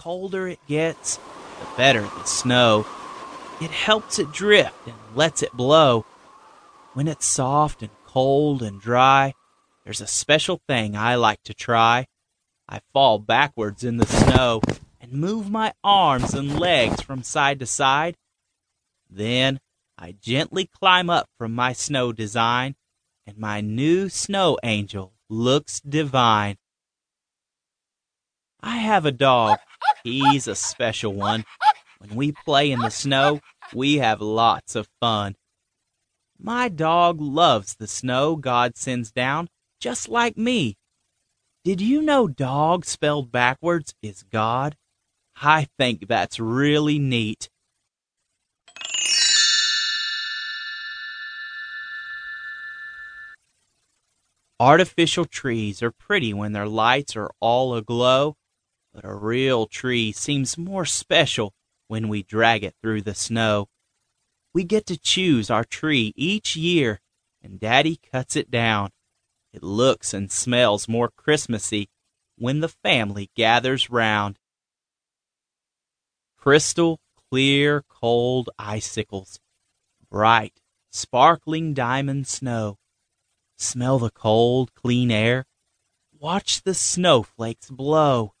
colder it gets, the better the snow. It helps it drift and lets it blow. When it's soft and cold and dry, there's a special thing I like to try. I fall backwards in the snow and move my arms and legs from side to side. Then I gently climb up from my snow design, and my new snow angel looks divine. I have a dog. He's a special one. When we play in the snow, we have lots of fun. My dog loves the snow God sends down, just like me. Did you know dog spelled backwards is God? I think that's really neat. Artificial trees are pretty when their lights are all aglow, but a real tree seems more special when we drag it through the snow. We get to choose our tree each year, and Daddy cuts it down. It looks and smells more Christmassy when the family gathers round. Crystal clear, cold icicles, bright, sparkling diamond snow Smell the cold, clean air. Watch the snowflakes blow.